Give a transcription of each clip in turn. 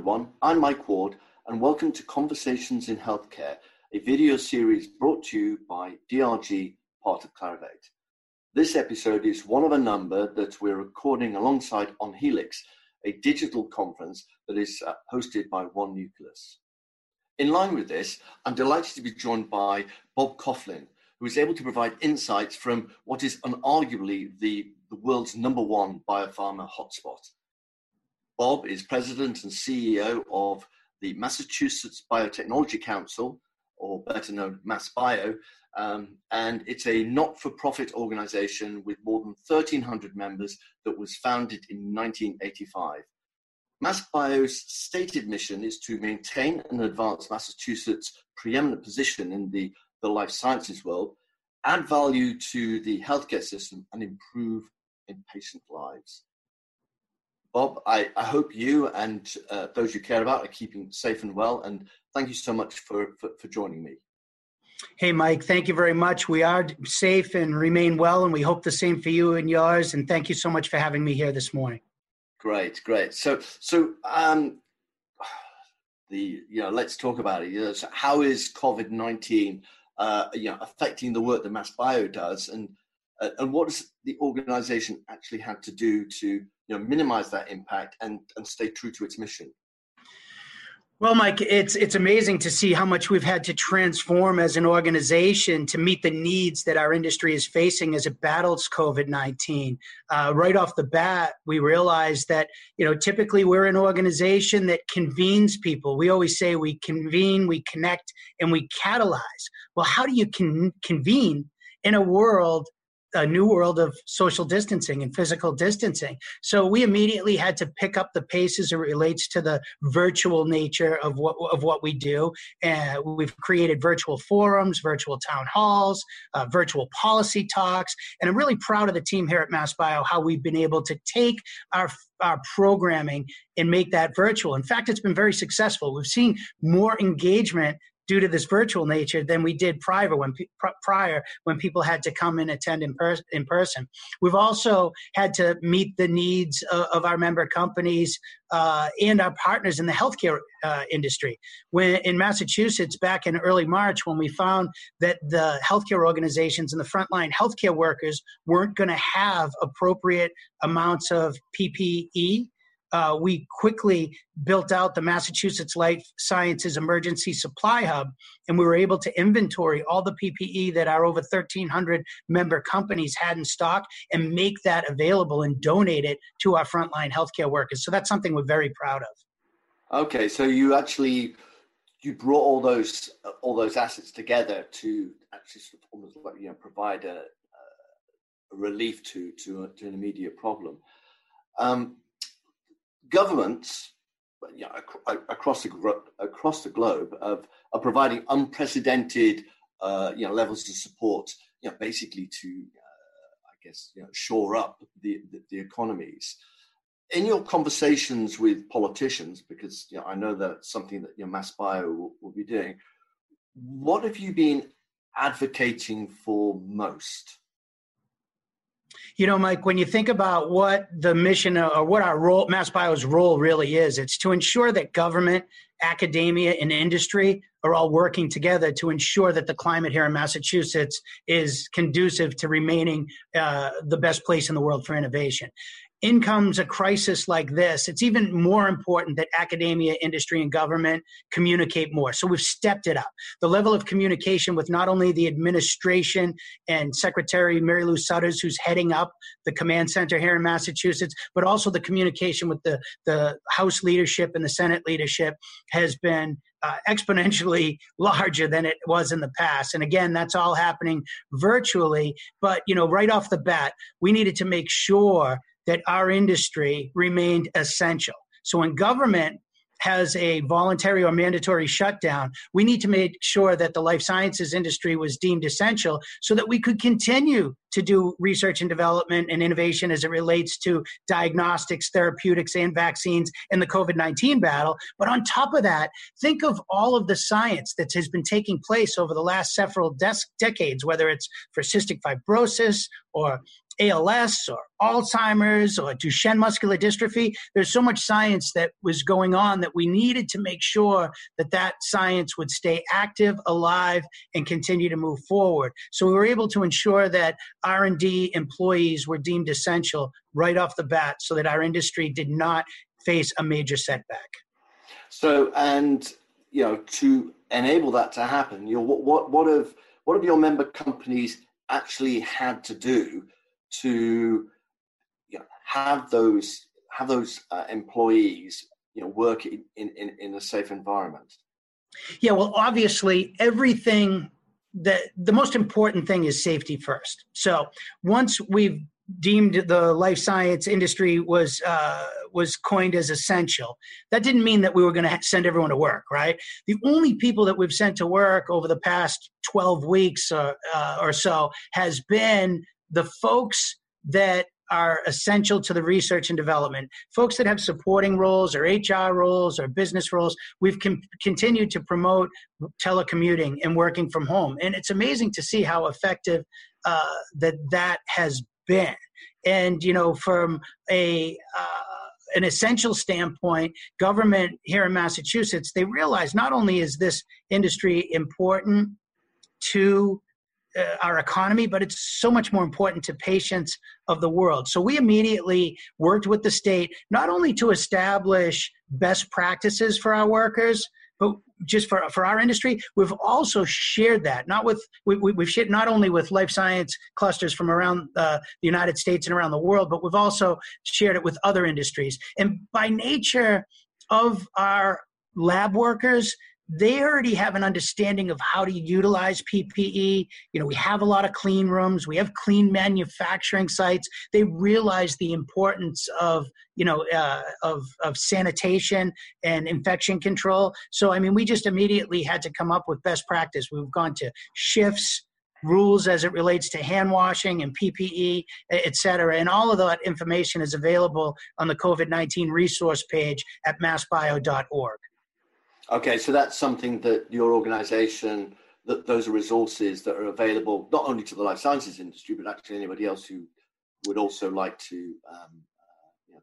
everyone. I'm Mike Ward, and welcome to Conversations in Healthcare, a video series brought to you by DRG, part of Clarivate. This episode is one of a number that we're recording alongside On Helix, a digital conference that is uh, hosted by One Nucleus. In line with this, I'm delighted to be joined by Bob Coughlin, who is able to provide insights from what is unarguably the, the world's number one biopharma hotspot. Bob is president and CEO of the Massachusetts Biotechnology Council, or better known MassBio, um, and it's a not-for-profit organization with more than 1,300 members that was founded in 1985. MassBio's stated mission is to maintain and advance Massachusetts' preeminent position in the, the life sciences world, add value to the healthcare system, and improve in patient lives. Bob, I, I hope you and uh, those you care about are keeping safe and well. And thank you so much for, for, for joining me. Hey, Mike, thank you very much. We are safe and remain well, and we hope the same for you and yours. And thank you so much for having me here this morning. Great, great. So, so um, the you know, let's talk about it. You know, so how is COVID nineteen, uh, you know, affecting the work that MassBio does, and uh, and what does the organization actually had to do to you know minimize that impact and and stay true to its mission well, Mike, it's it's amazing to see how much we've had to transform as an organization to meet the needs that our industry is facing as it battles COVID nineteen. Uh, right off the bat, we realized that you know typically we're an organization that convenes people. We always say we convene, we connect, and we catalyze. Well, how do you con- convene in a world a new world of social distancing and physical distancing. So we immediately had to pick up the pace as it relates to the virtual nature of what of what we do. And we've created virtual forums, virtual town halls, uh, virtual policy talks, and I'm really proud of the team here at MassBio how we've been able to take our our programming and make that virtual. In fact, it's been very successful. We've seen more engagement due to this virtual nature than we did prior when prior when people had to come and attend in, per- in person. We've also had to meet the needs of, of our member companies uh, and our partners in the healthcare uh, industry. When in Massachusetts back in early March, when we found that the healthcare organizations and the frontline healthcare workers weren't going to have appropriate amounts of PPE uh, we quickly built out the Massachusetts Life Sciences Emergency Supply Hub, and we were able to inventory all the PPE that our over 1,300 member companies had in stock and make that available and donate it to our frontline healthcare workers. So that's something we're very proud of. Okay, so you actually you brought all those all those assets together to actually sort of almost like you know provide a, a relief to to, to an immediate problem. Um, governments you know, across the across the globe of, are providing unprecedented uh, you know levels of support you know basically to uh, I guess you know shore up the, the, the economies. In your conversations with politicians, because you know, I know that's something that your know, MassBio will, will be doing, what have you been advocating for most? You know, Mike, when you think about what the mission or what our role, MassBio's role really is, it's to ensure that government, academia, and industry are all working together to ensure that the climate here in Massachusetts is conducive to remaining uh, the best place in the world for innovation in comes a crisis like this, it's even more important that academia, industry, and government communicate more. So we've stepped it up. The level of communication with not only the administration and Secretary Mary Lou Sudders, who's heading up the command center here in Massachusetts, but also the communication with the, the House leadership and the Senate leadership has been uh, exponentially larger than it was in the past. And again, that's all happening virtually. But you know, right off the bat, we needed to make sure that our industry remained essential. So when government has a voluntary or mandatory shutdown, we need to make sure that the life sciences industry was deemed essential so that we could continue to do research and development and innovation as it relates to diagnostics, therapeutics, and vaccines in the COVID 19 battle. But on top of that, think of all of the science that has been taking place over the last several des- decades, whether it's for cystic fibrosis or ALS or Alzheimer's or Duchenne muscular dystrophy. There's so much science that was going on that we needed to make sure that that science would stay active, alive, and continue to move forward. So we were able to ensure that R&D employees were deemed essential right off the bat so that our industry did not face a major setback. So, and you know, to enable that to happen, you know, what what what have what have your member companies actually had to do to you know, have those have those uh, employees you know work in, in, in a safe environment yeah well obviously everything that the most important thing is safety first so once we've deemed the life science industry was uh, was coined as essential. That didn't mean that we were going to send everyone to work, right? The only people that we've sent to work over the past 12 weeks uh, uh, or so has been the folks that are essential to the research and development. Folks that have supporting roles or HR roles or business roles, we've com- continued to promote telecommuting and working from home. And it's amazing to see how effective uh, that that has been. And, you know, from a, uh, an essential standpoint, government here in Massachusetts, they realize not only is this industry important to uh, our economy, but it's so much more important to patients of the world. So we immediately worked with the state not only to establish best practices for our workers, but just for, for our industry, we've also shared that not with we, have shared not only with life science clusters from around uh, the United States and around the world, but we've also shared it with other industries. And by nature of our lab workers, they already have an understanding of how to utilize PPE. You know, we have a lot of clean rooms, we have clean manufacturing sites. They realize the importance of you know uh, of of sanitation and infection control. So I mean, we just immediately had to come up with best practice. We've gone to shifts rules as it relates to hand washing and PPE, et cetera. And all of that information is available on the COVID 19 resource page at massbio.org. Okay, so that's something that your organization, that those are resources that are available not only to the life sciences industry, but actually anybody else who would also like to um,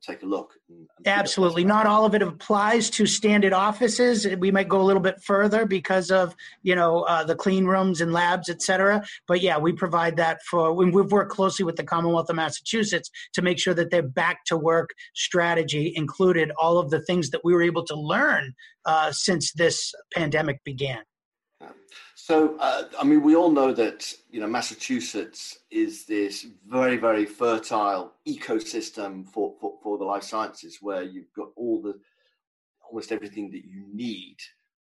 take a look. And, and Absolutely. Not all of it applies to standard offices. We might go a little bit further because of, you know, uh, the clean rooms and labs, et cetera. But yeah, we provide that for, we've worked closely with the Commonwealth of Massachusetts to make sure that their back to work strategy included all of the things that we were able to learn uh, since this pandemic began. So, uh, I mean, we all know that you know Massachusetts is this very, very fertile ecosystem for, for, for the life sciences, where you've got all the almost everything that you need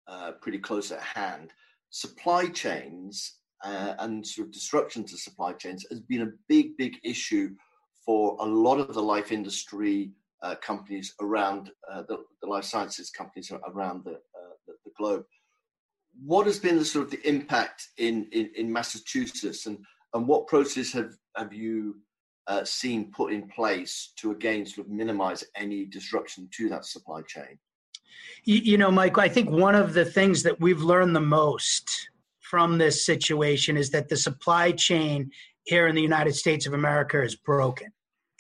uh, pretty close at hand. Supply chains uh, and sort of disruption to supply chains has been a big, big issue for a lot of the life industry uh, companies around uh, the, the, life sciences companies around the, uh, the, the globe what has been the sort of the impact in, in, in Massachusetts and, and what process have, have you uh, seen put in place to again sort of minimize any disruption to that supply chain? You, you know, Mike, I think one of the things that we've learned the most from this situation is that the supply chain here in the United States of America is broken.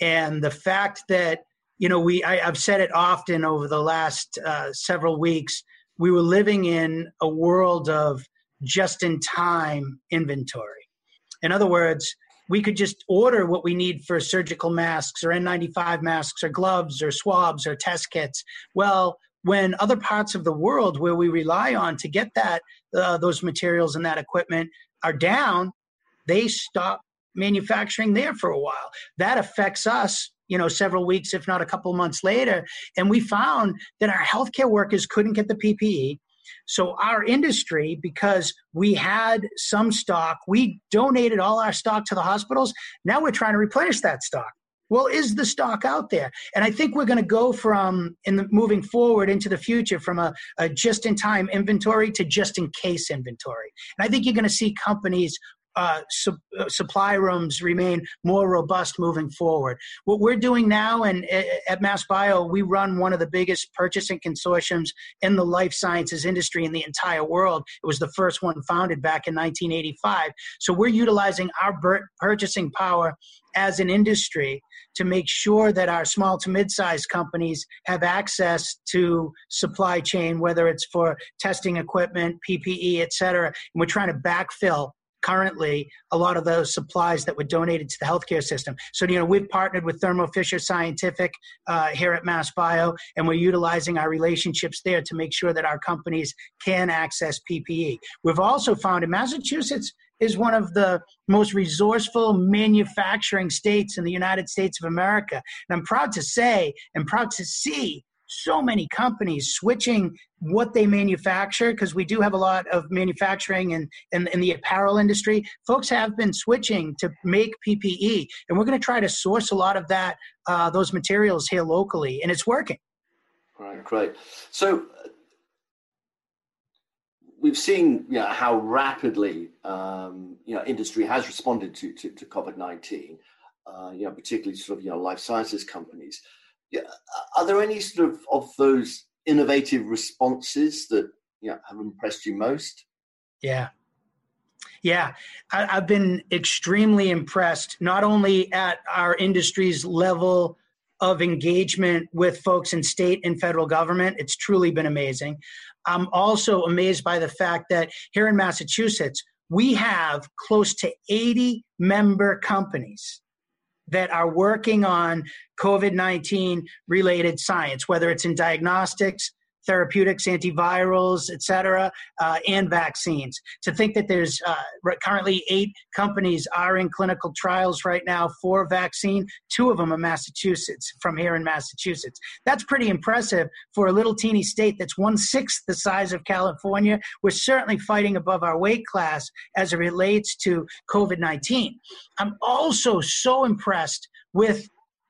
And the fact that, you know, we, I, have said it often over the last uh, several weeks, we were living in a world of just in time inventory. In other words, we could just order what we need for surgical masks or N95 masks or gloves or swabs or test kits. Well, when other parts of the world where we rely on to get that uh, those materials and that equipment are down, they stop manufacturing there for a while. That affects us you know several weeks if not a couple months later and we found that our healthcare workers couldn't get the ppe so our industry because we had some stock we donated all our stock to the hospitals now we're trying to replenish that stock. Well is the stock out there? And i think we're going to go from in the moving forward into the future from a, a just in time inventory to just in case inventory. And i think you're going to see companies uh, uh, supply rooms remain more robust moving forward. What we're doing now, and at MassBio, we run one of the biggest purchasing consortiums in the life sciences industry in the entire world. It was the first one founded back in 1985. So we're utilizing our purchasing power as an industry to make sure that our small to mid-sized companies have access to supply chain, whether it's for testing equipment, PPE, et cetera. And we're trying to backfill currently a lot of those supplies that were donated to the healthcare system. So, you know, we've partnered with Thermo Fisher Scientific uh, here at MassBio, and we're utilizing our relationships there to make sure that our companies can access PPE. We've also found in Massachusetts is one of the most resourceful manufacturing states in the United States of America. And I'm proud to say and proud to see so many companies switching what they manufacture because we do have a lot of manufacturing in, in, in, the apparel industry. Folks have been switching to make ppe and we're going to try to source a lot of that uh, those materials here locally and it's working. Right great. So we've seen you know, how rapidly um, you know industry has responded to, to, to covid-19 uh, you know particularly sort of you know life sciences companies yeah, are there any sort of of those innovative responses that you know, have impressed you most? Yeah. Yeah, I, have been extremely impressed, not only at our industry's level of engagement with folks in state and federal government. It's truly been amazing. I'm also amazed by the fact that here in Massachusetts, we have close to 80 member companies that are working on COVID 19 related science, whether it's in diagnostics, therapeutics, antivirals, et cetera, uh, and vaccines. To think that there's uh, currently eight companies are in clinical trials right now for vaccine. Two of them are Massachusetts, from here in Massachusetts. That's pretty impressive for a little teeny state that's one sixth the size of California. We're certainly fighting above our weight class as it relates to COVID 19. I'm also so impressed with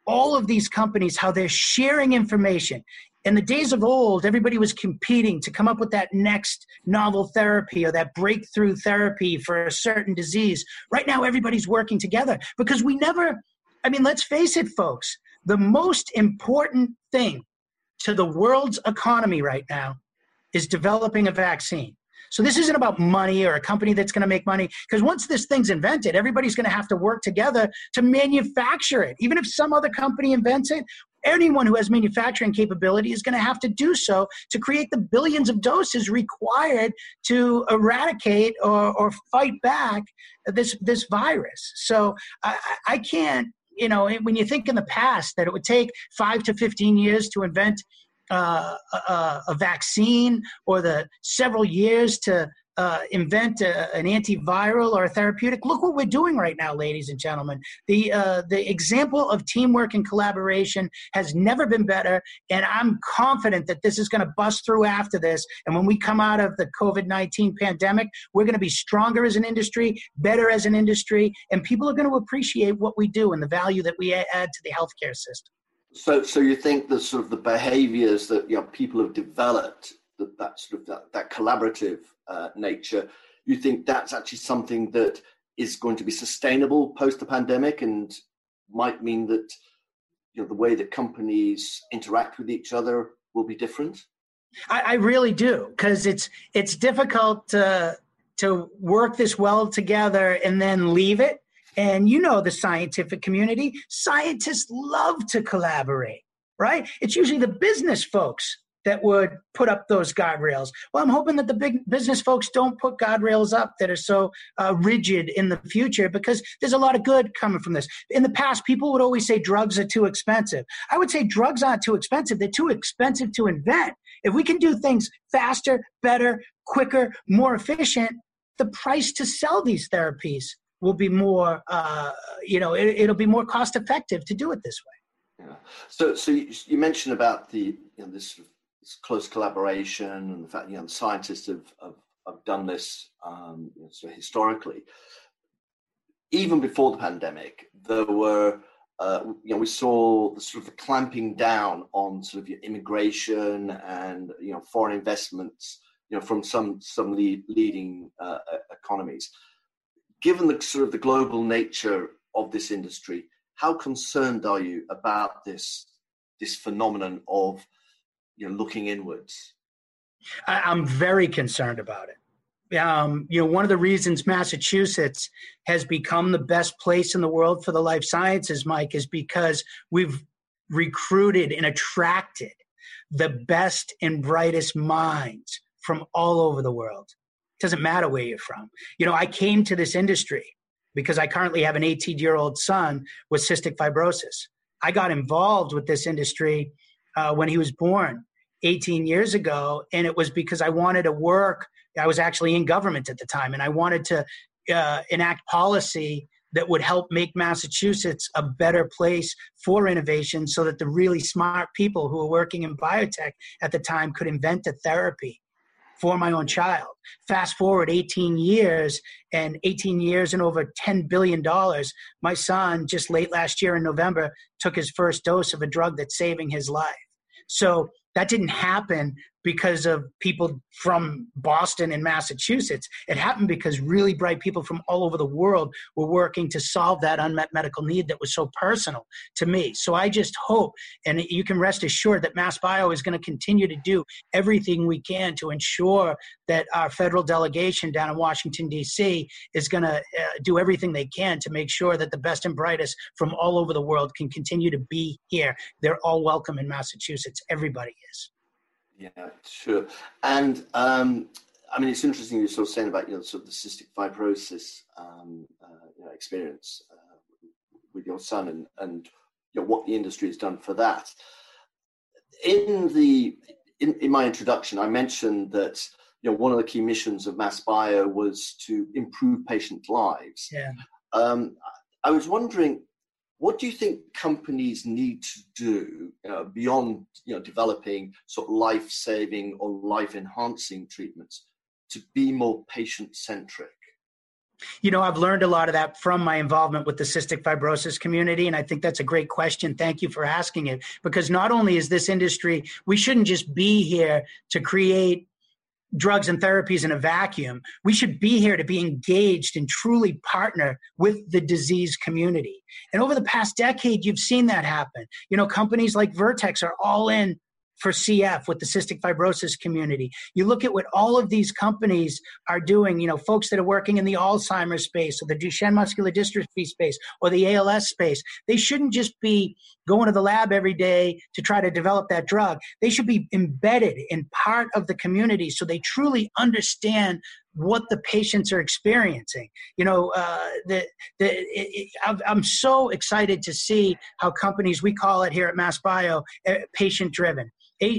all of these companies, how they're sharing information in the days of old, everybody was competing to come up with that next novel therapy or that breakthrough therapy for a certain disease. Right now, everybody's working together because we never, I mean, let's face it, folks, the most important thing to the world's economy right now is developing a vaccine. So this isn't about money or a company that's going to make money because once this thing's invented, everybody's going to have to work together to manufacture it. Even if some other company invents it, anyone who has manufacturing capability is going to have to do so to create the billions of doses required to eradicate or, or fight back this this virus. So I, I can't, you know, when you think in the past that it would take five to fifteen years to invent uh, a, a, vaccine or the several years to uh, invent a, an antiviral or a therapeutic. Look what we're doing right now, ladies and gentlemen. The uh, the example of teamwork and collaboration has never been better, and I'm confident that this is going to bust through after this. And when we come out of the COVID nineteen pandemic, we're going to be stronger as an industry, better as an industry, and people are going to appreciate what we do and the value that we add to the healthcare system. So, so you think the sort of the behaviours that you know, people have developed that, that sort of that, that collaborative uh, nature, you think that's actually something that is going to be sustainable post the pandemic and might mean that you know the way that companies interact with each other will be different? I, I really do because it's it's difficult to to work this well together and then leave it. And you know the scientific community, scientists love to collaborate, right? It's usually the business folks that would put up those guardrails. Well, I'm hoping that the big business folks don't put guardrails up that are so uh, rigid in the future because there's a lot of good coming from this. In the past, people would always say drugs are too expensive. I would say drugs aren't too expensive, they're too expensive to invent. If we can do things faster, better, quicker, more efficient, the price to sell these therapies will be more, uh, you know, it, will be more cost effective to do it this way. Yeah. So, so you, you mentioned about the you know, this close collaboration and the fact you know scientists have have, have done this um, you know, so historically. Even before the pandemic, there were uh, you know we saw the sort of the clamping down on sort of your immigration and you know foreign investments you know from some some leading uh, economies. given the sort of the global nature of this industry, how concerned are you about this this phenomenon of you know looking inwards? I'm very concerned about it um, you know, one of the reasons Massachusetts has become the best place in the world for the life sciences, Mike, is because we've recruited and attracted the best and brightest minds from all over the world. It doesn't matter where you're from. You know, I came to this industry because I currently have an 18 year old son with cystic fibrosis. I got involved with this industry uh, when he was born 18 years ago, and it was because I wanted to work I was actually in government at the time, and I wanted to uh, enact policy that would help make Massachusetts a better place for innovation so that the really smart people who were working in biotech at the time could invent a therapy for my own child. Fast forward 18 years and 18 years and over $10 billion. My son, just late last year in November, took his first dose of a drug that's saving his life. So that didn't happen because of people from Boston and Massachusetts. It happened because really bright people from all over the world were working to solve that unmet medical need that was so personal to me. So I just hope, and you can rest assured that MassBio is going to continue to do everything we can to ensure that our federal delegation down in Washington, D.C. is going to uh, do everything they can to make sure that the best and brightest from all over the world can continue to be here. They're all welcome in Massachusetts. Everybody is. Yeah, sure. And um, I mean, it's interesting you're sort of saying about you know sort of the cystic fibrosis um, uh, you know, experience uh, with your son and and you know, what the industry has done for that. In the in, in my introduction, I mentioned that you know one of the key missions of MassBio was to improve patient lives. Yeah. Um, I was wondering what do you think companies need to do uh, beyond you know, developing sort of life-saving or life-enhancing treatments to be more patient-centric? You know, I've learned a lot of that from my involvement with the cystic fibrosis community. And I think that's a great question. Thank you for asking it. Because not only is this industry, we shouldn't just be here to create drugs and therapies in a vacuum. We should be here to be engaged and truly partner with the disease community. And over the past decade, you've seen that happen. You know, companies like Vertex are all in for CF with the cystic fibrosis community. You look at what all of these companies are doing, you know, folks that are working in the Alzheimer's space or the Duchenne muscular dystrophy space or the ALS space. They shouldn't just be going to the lab every day to try to develop that drug. They should be embedded in part of the community so they truly understand what the patients are experiencing. You know, uh, the, the, it, it, I'm so excited to see how companies, we call it here at MassBio, uh, patient driven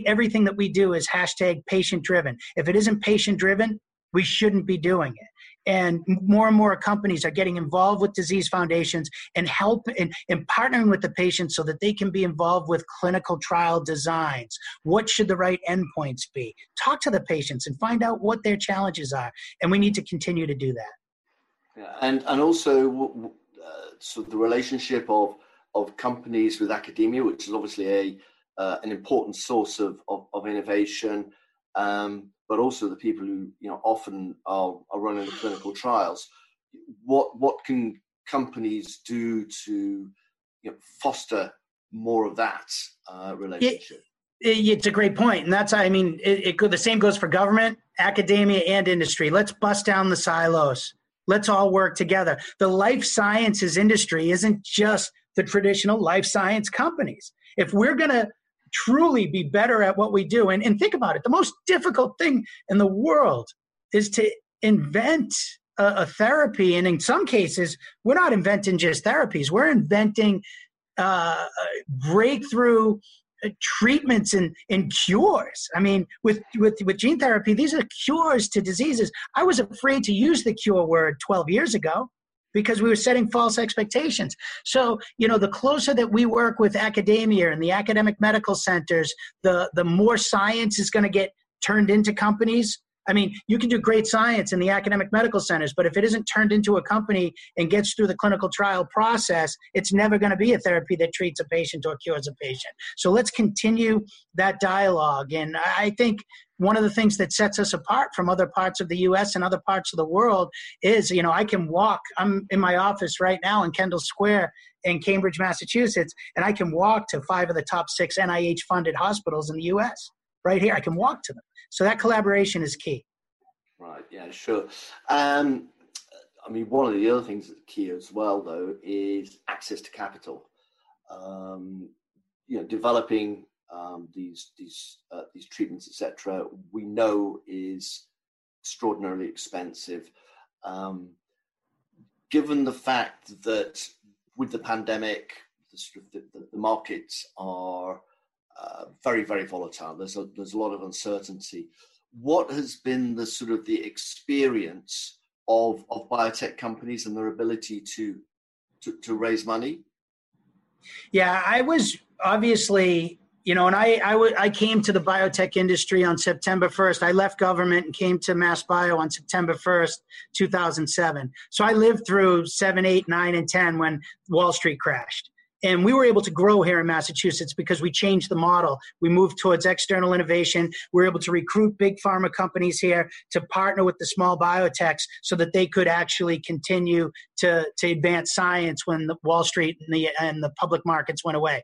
everything that we do is hashtag patient driven. If it isn't patient driven, we shouldn't be doing it. And more and more companies are getting involved with disease foundations and help and, and partnering with the patients so that they can be involved with clinical trial designs. What should the right endpoints be? Talk to the patients and find out what their challenges are. And we need to continue to do that. Yeah, and and also uh, so the relationship of of companies with academia, which is obviously a uh, an important source of, of, of innovation, um, but also the people who you know often are, are running the clinical trials. What what can companies do to you know, foster more of that uh, relationship? It, it's a great point, and that's I mean it, it the same goes for government, academia, and industry. Let's bust down the silos. Let's all work together. The life sciences industry isn't just the traditional life science companies. If we're going to truly be better at what we do. And, and think about it the most difficult thing in the world is to invent a, a therapy. And in some cases, we're not inventing just therapies, we're inventing uh, breakthrough uh, treatments and, and cures. I mean, with, with, with gene therapy, these are cures to diseases. I was afraid to use the cure word 12 years ago because we were setting false expectations. So, you know, the closer that we work with academia and the academic medical centers, the the more science is going to get turned into companies. I mean, you can do great science in the academic medical centers, but if it isn't turned into a company and gets through the clinical trial process, it's never going to be a therapy that treats a patient or cures a patient. So let's continue that dialogue. And I think one of the things that sets us apart from other parts of the US and other parts of the world is, you know, I can walk. I'm in my office right now in Kendall Square in Cambridge, Massachusetts, and I can walk to five of the top six NIH funded hospitals in the US right here. I can walk to them. So that collaboration is key. Right, yeah, sure. Um, I mean, one of the other things that's key as well, though, is access to capital. Um, you know, developing um, these these uh, these treatments, etc., we know is extraordinarily expensive. Um, given the fact that with the pandemic, the, the, the markets are uh, very very volatile. There's a there's a lot of uncertainty. What has been the sort of the experience of of biotech companies and their ability to to, to raise money? Yeah, I was obviously you know, and I, I, w- I came to the biotech industry on September 1st. I left government and came to Mass Bio on September 1st, 2007. So I lived through 7, 8, 9, and 10 when Wall Street crashed. And we were able to grow here in Massachusetts because we changed the model. We moved towards external innovation. We were able to recruit big pharma companies here to partner with the small biotechs so that they could actually continue to, to advance science when the Wall Street and the, and the public markets went away.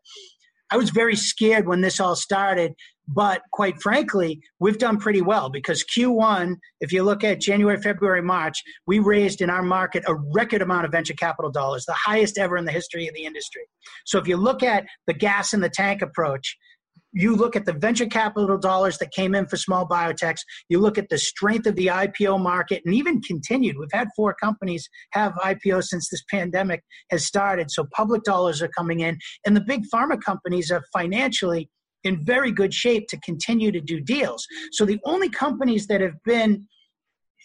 I was very scared when this all started, but quite frankly, we've done pretty well because Q1, if you look at January, February, March, we raised in our market a record amount of venture capital dollars, the highest ever in the history of the industry. So if you look at the gas in the tank approach, you look at the venture capital dollars that came in for small biotechs, you look at the strength of the IPO market, and even continued. We've had four companies have IPO since this pandemic has started. So public dollars are coming in, and the big pharma companies are financially in very good shape to continue to do deals. So the only companies that have been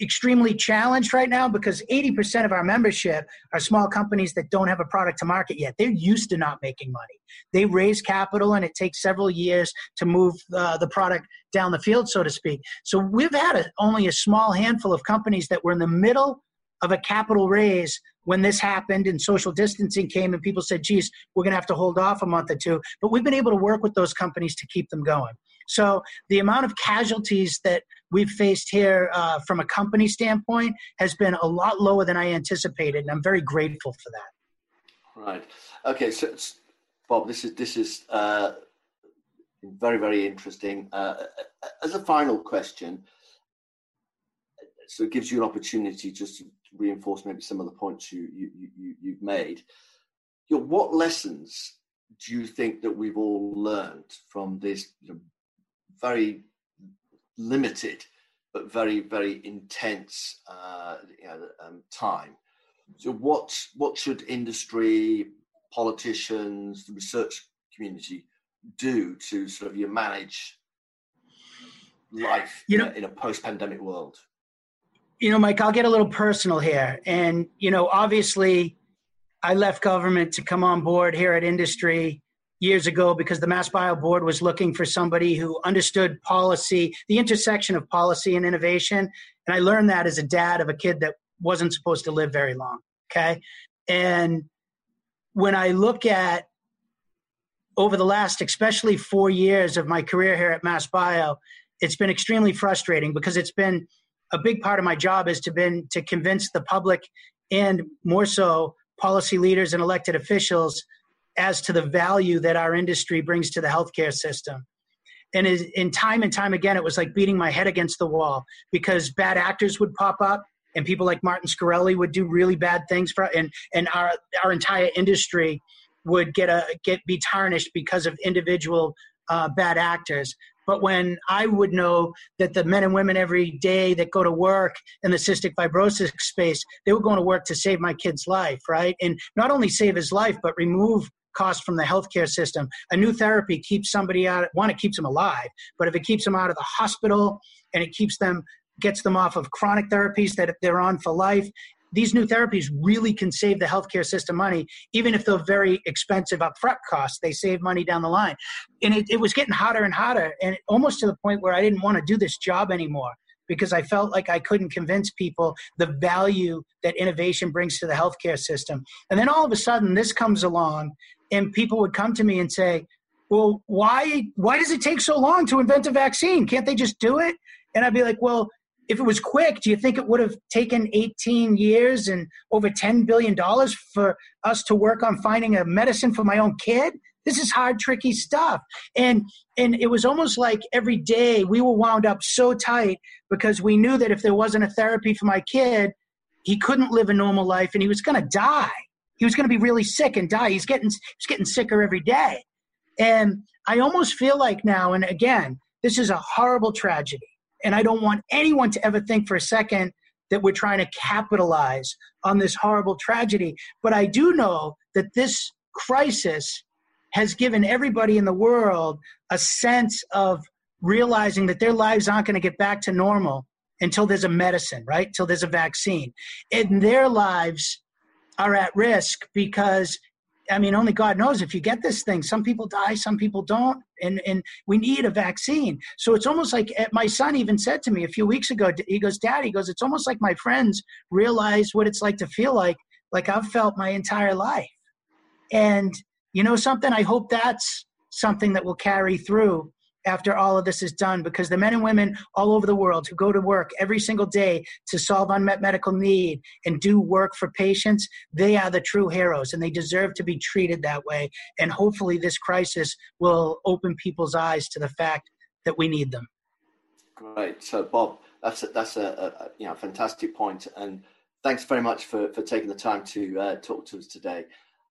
extremely challenged right now because 80% of our membership are small companies that don't have a product to market yet. They're used to not making money. They raise capital and it takes several years to move uh, the product down the field, so to speak. So we've had a, only a small handful of companies that were in the middle of a capital raise when this happened and social distancing came and people said, geez, we're going to have to hold off a month or two. But we've been able to work with those companies to keep them going. So the amount of casualties that we've faced here uh, from a company standpoint has been a lot lower than I anticipated, and I'm very grateful for that. Right. Okay. So, Bob, this is this is uh, very very interesting. Uh, as a final question, so it gives you an opportunity just to reinforce maybe some of the points you you, you you've made. You know, what lessons do you think that we've all learned from this you know, very limited but very very intense uh, you know, um, time. So what what should industry, politicians, the research community do to sort of you manage life you know, in a post-pandemic world? You know, Mike, I'll get a little personal here, and you know, obviously, I left government to come on board here at industry years ago because the Mass Bio Board was looking for somebody who understood policy, the intersection of policy and innovation. And I learned that as a dad of a kid that wasn't supposed to live very long. Okay. And when I look at over the last, especially four years of my career here at Mass Bio, it's been extremely frustrating because it's been a big part of my job has to been to convince the public and more so policy leaders and elected officials as to the value that our industry brings to the healthcare system. And in time and time again, it was like beating my head against the wall because bad actors would pop up and people like Martin Shkreli would do really bad things for, and, and our, our entire industry would get a, get, be tarnished because of individual uh, bad actors. But when I would know that the men and women every day that go to work in the cystic fibrosis space, they were going to work to save my kid's life, right? And not only save his life, but remove cost from the healthcare system. A new therapy keeps somebody out, one, it keeps them alive, but if it keeps them out of the hospital and it keeps them, gets them off of chronic therapies that they're on for life, these new therapies really can save the healthcare system money, even if they're very expensive upfront costs. They save money down the line. And it, it was getting hotter and hotter, and almost to the point where I didn't want to do this job anymore because I felt like I couldn't convince people the value that innovation brings to the healthcare system. And then all of a sudden, this comes along and people would come to me and say, well, why why does it take so long to invent a vaccine? Can't they just do it? And I'd be like, well, if it was quick, do you think it would have taken 18 years and over $10 billion for us to work on finding a medicine for my own kid? This is hard, tricky stuff. And and it was almost like every day we were wound up so tight because we knew that if there wasn't a therapy for my kid, he couldn't live a normal life and he was gonna die. He was gonna be really sick and die. He's getting he's getting sicker every day. And I almost feel like now, and again, this is a horrible tragedy and I don't want anyone to ever think for a second that we're trying to capitalize on this horrible tragedy. But I do know that this crisis has given everybody in the world a sense of realizing that their lives aren't going to get back to normal until there's a medicine, right? Until there's a vaccine. And their lives are at risk because I mean, only God knows if you get this thing. Some people die, some people don't, and and we need a vaccine. So it's almost like eh, my son even said to me a few weeks ago. He goes, "Dad," he goes, "It's almost like my friends realize what it's like to feel like like I've felt my entire life." And you know something? I hope that's something that will carry through after all of this is done because the men and women all over the world who go to work every single day to solve unmet medical need and do work for patients, they are the true heroes and they deserve to be treated that way. And hopefully, this crisis will open people's eyes to the fact that we need them. Great. So, Bob, that's a, that's a, a you know fantastic point, and thanks very much for, for taking the time to uh, talk to us today.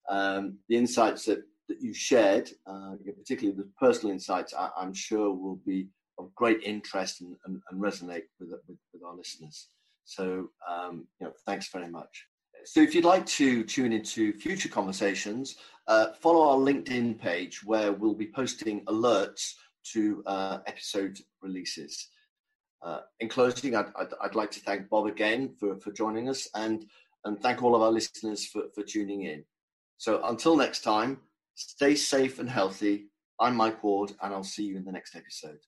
Um, the insights that that you shared, uh, particularly the personal insights, I, am sure will be of great interest and, and, and resonate with, with, with, our listeners. So, um, you know, thanks very much. So, if you'd like to tune into future conversations, uh, follow our LinkedIn page where we'll be posting alerts to uh, episode releases. Uh, in closing, I'd, I'd, I'd, like to thank Bob again for, for joining us and, and thank all of our listeners for, for tuning in. So until next time, Stay safe and healthy. I'm Mike Ward, and I'll see you in the next episode.